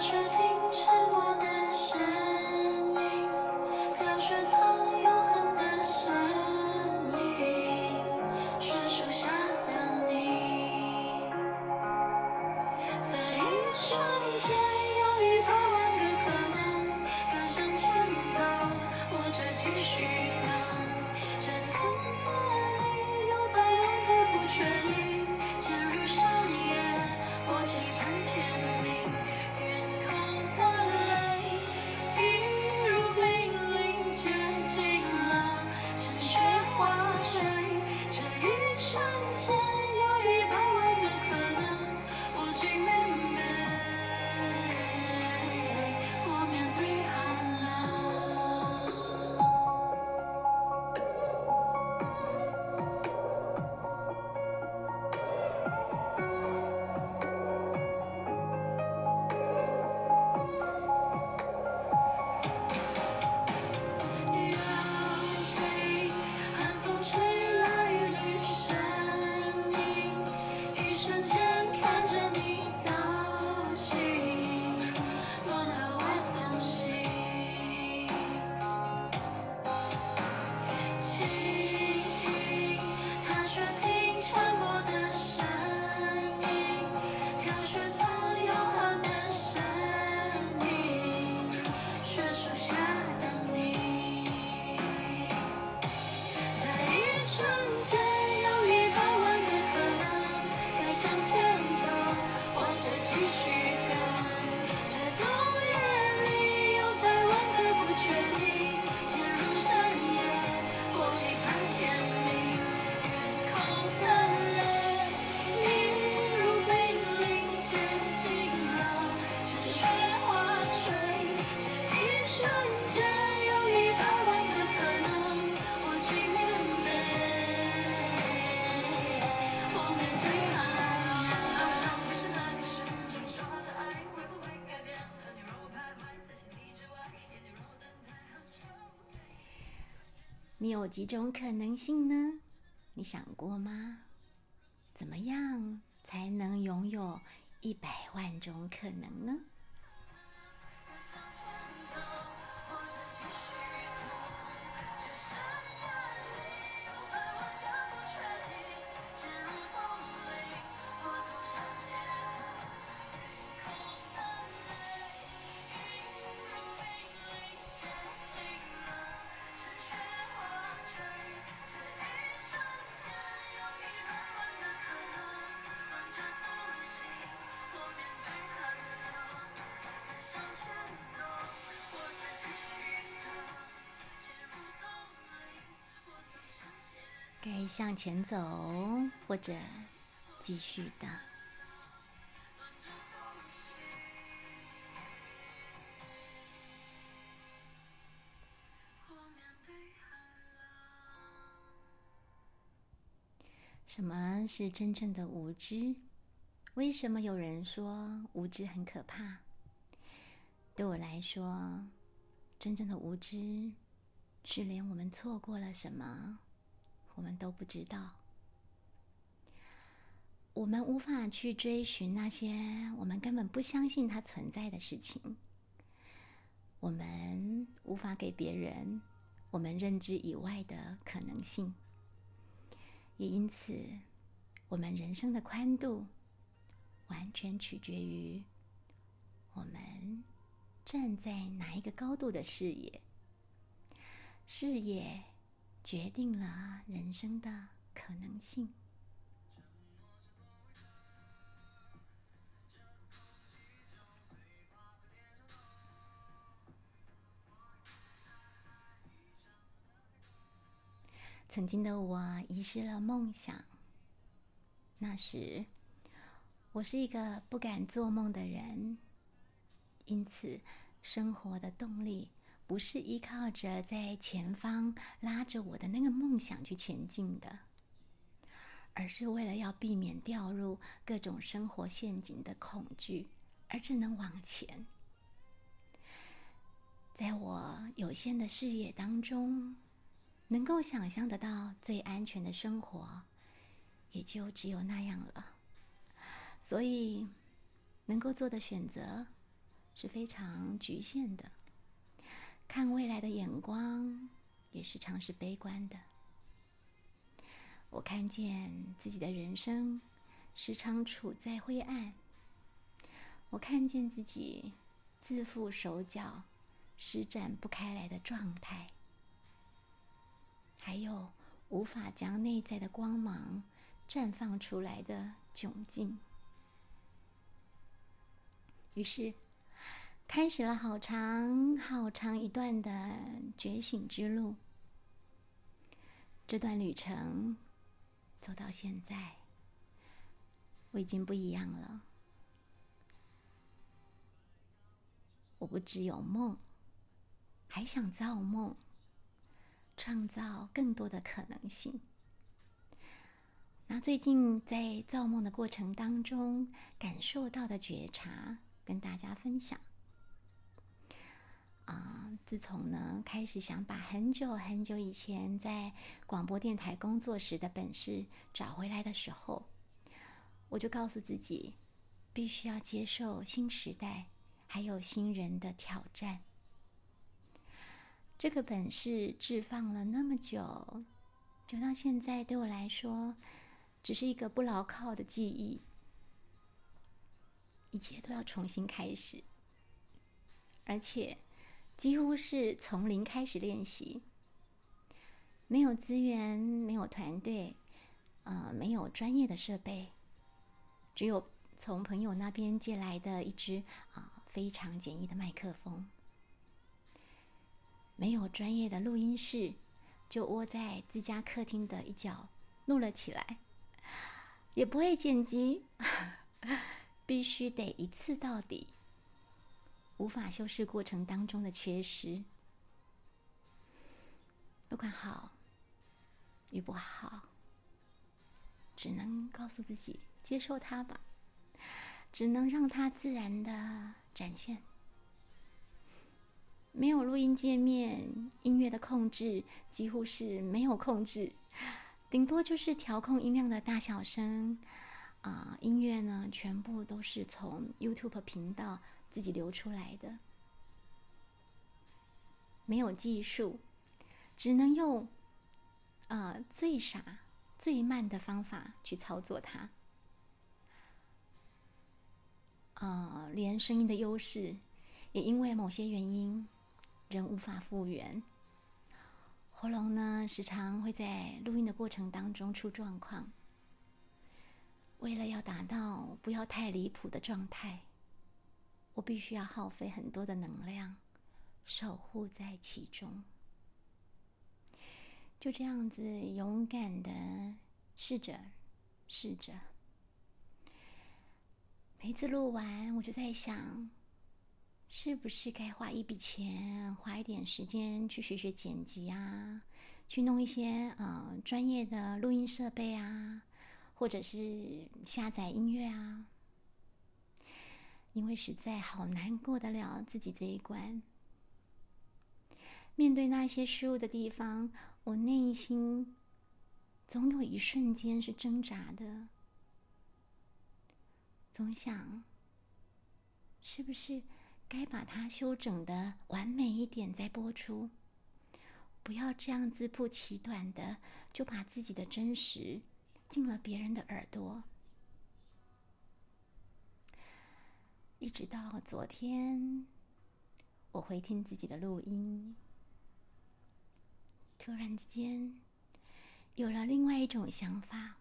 却听沉默的声音，飘雪你有几种可能性呢？你想过吗？怎么样才能拥有一百万种可能呢？向前走，或者继续等。什么是真正的无知？为什么有人说无知很可怕？对我来说，真正的无知是连我们错过了什么，我们都不知道。我们无法去追寻那些我们根本不相信它存在的事情。我们无法给别人我们认知以外的可能性。也因此，我们人生的宽度完全取决于我们站在哪一个高度的视野。视野决定了人生的可能性。曾经的我遗失了梦想。那时，我是一个不敢做梦的人，因此生活的动力不是依靠着在前方拉着我的那个梦想去前进的，而是为了要避免掉入各种生活陷阱的恐惧，而只能往前。在我有限的视野当中，能够想象得到最安全的生活，也就只有那样了。所以，能够做的选择是非常局限的。看未来的眼光也时常是悲观的。我看见自己的人生时常处在灰暗，我看见自己自负手脚、施展不开来的状态，还有无法将内在的光芒绽放出来的窘境。于是。开始了好长好长一段的觉醒之路。这段旅程走到现在，我已经不一样了。我不只有梦，还想造梦，创造更多的可能性。那最近在造梦的过程当中，感受到的觉察，跟大家分享。啊，自从呢开始想把很久很久以前在广播电台工作时的本事找回来的时候，我就告诉自己，必须要接受新时代还有新人的挑战。这个本事置放了那么久，就到现在对我来说，只是一个不牢靠的记忆，一切都要重新开始，而且。几乎是从零开始练习，没有资源，没有团队，呃，没有专业的设备，只有从朋友那边借来的一支啊非常简易的麦克风，没有专业的录音室，就窝在自家客厅的一角录了起来，也不会剪辑，必须得一次到底。无法修饰过程当中的缺失，不管好与不好，只能告诉自己接受它吧，只能让它自然的展现。没有录音界面，音乐的控制几乎是没有控制，顶多就是调控音量的大小声。啊，音乐呢，全部都是从 YouTube 频道。自己流出来的，没有技术，只能用呃最傻、最慢的方法去操作它。呃，连声音的优势也因为某些原因，仍无法复原。喉咙呢，时常会在录音的过程当中出状况。为了要达到不要太离谱的状态。我必须要耗费很多的能量，守护在其中。就这样子勇敢的试着，试着。每次录完，我就在想，是不是该花一笔钱，花一点时间去学学剪辑啊，去弄一些呃专业的录音设备啊，或者是下载音乐啊。因为实在好难过得了自己这一关。面对那些失误的地方，我内心总有一瞬间是挣扎的，总想是不是该把它修整的完美一点再播出，不要这样自不其短的就把自己的真实进了别人的耳朵。一直到昨天，我回听自己的录音，突然之间有了另外一种想法，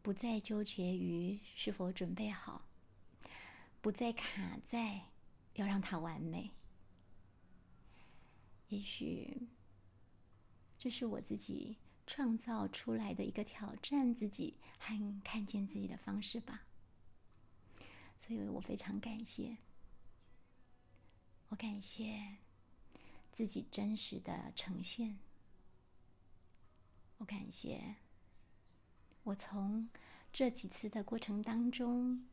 不再纠结于是否准备好，不再卡在要让它完美。也许这是我自己创造出来的一个挑战自己和看见自己的方式吧。所以我非常感谢，我感谢自己真实的呈现，我感谢我从这几次的过程当中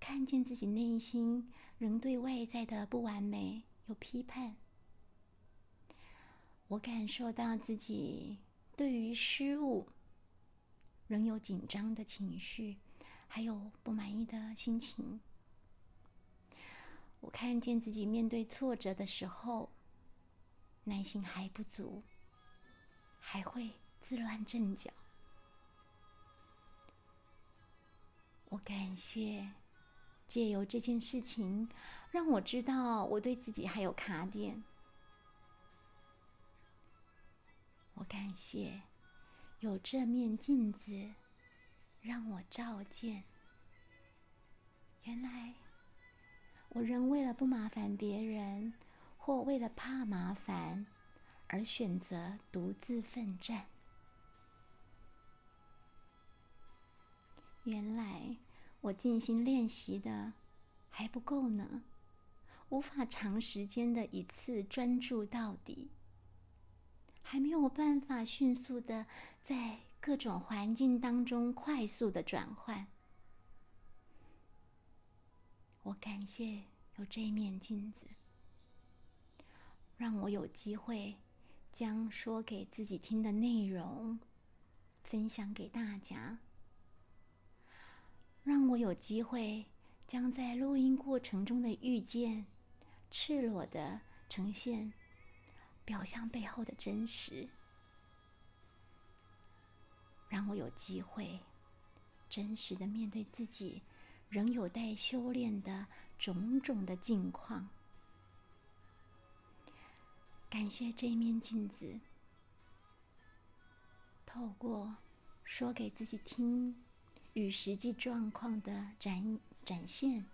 看见自己内心仍对外在的不完美有批判。我感受到自己对于失误仍有紧张的情绪，还有不满意的心情。我看见自己面对挫折的时候，耐心还不足，还会自乱阵脚。我感谢借由这件事情，让我知道我对自己还有卡点。我感谢有这面镜子，让我照见。原来我仍为了不麻烦别人，或为了怕麻烦，而选择独自奋战。原来我静心练习的还不够呢，无法长时间的一次专注到底，还没有办法迅速的在各种环境当中快速的转换。我感谢有这面镜子，让我有机会将说给自己听的内容分享给大家。让我有机会将在录音过程中的遇见，赤裸的呈现表象背后的真实。让我有机会真实的面对自己仍有待修炼的种种的境况。感谢这面镜子，透过说给自己听。与实际状况的展展现，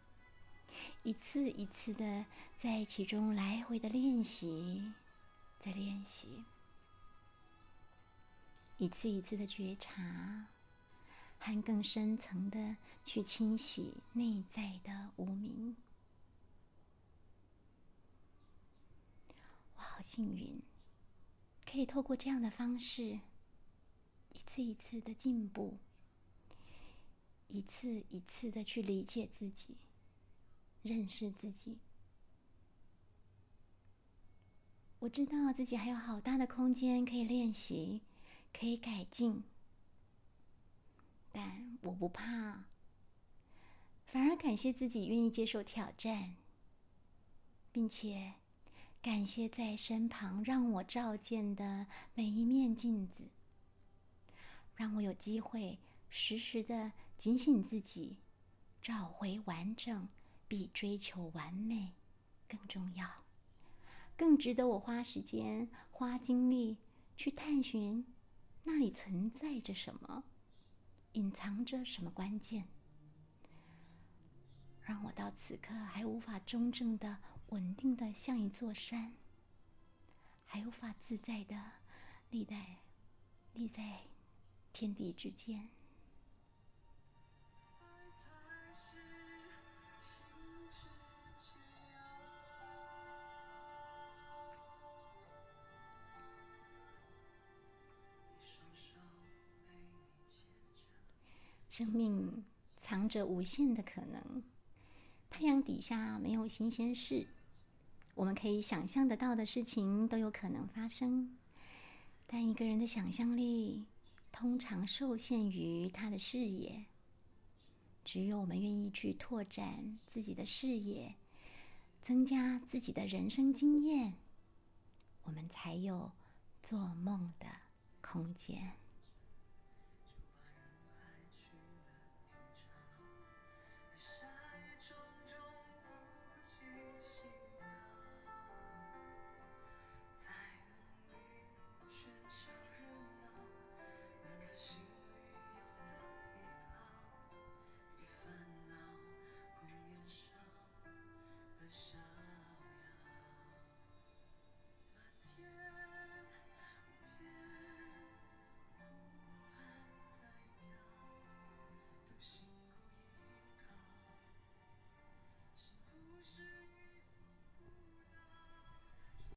一次一次的在其中来回的练习，在练习，一次一次的觉察，和更深层的去清洗内在的无名。我好幸运，可以透过这样的方式，一次一次的进步。一次一次的去理解自己，认识自己。我知道自己还有好大的空间可以练习，可以改进，但我不怕，反而感谢自己愿意接受挑战，并且感谢在身旁让我照见的每一面镜子，让我有机会时时的。警醒自己，找回完整比追求完美更重要，更值得我花时间、花精力去探寻那里存在着什么，隐藏着什么关键，让我到此刻还无法中正的、稳定的像一座山，还无法自在的立在立在天地之间。生命藏着无限的可能，太阳底下没有新鲜事，我们可以想象得到的事情都有可能发生。但一个人的想象力通常受限于他的视野，只有我们愿意去拓展自己的视野，增加自己的人生经验，我们才有做梦的空间。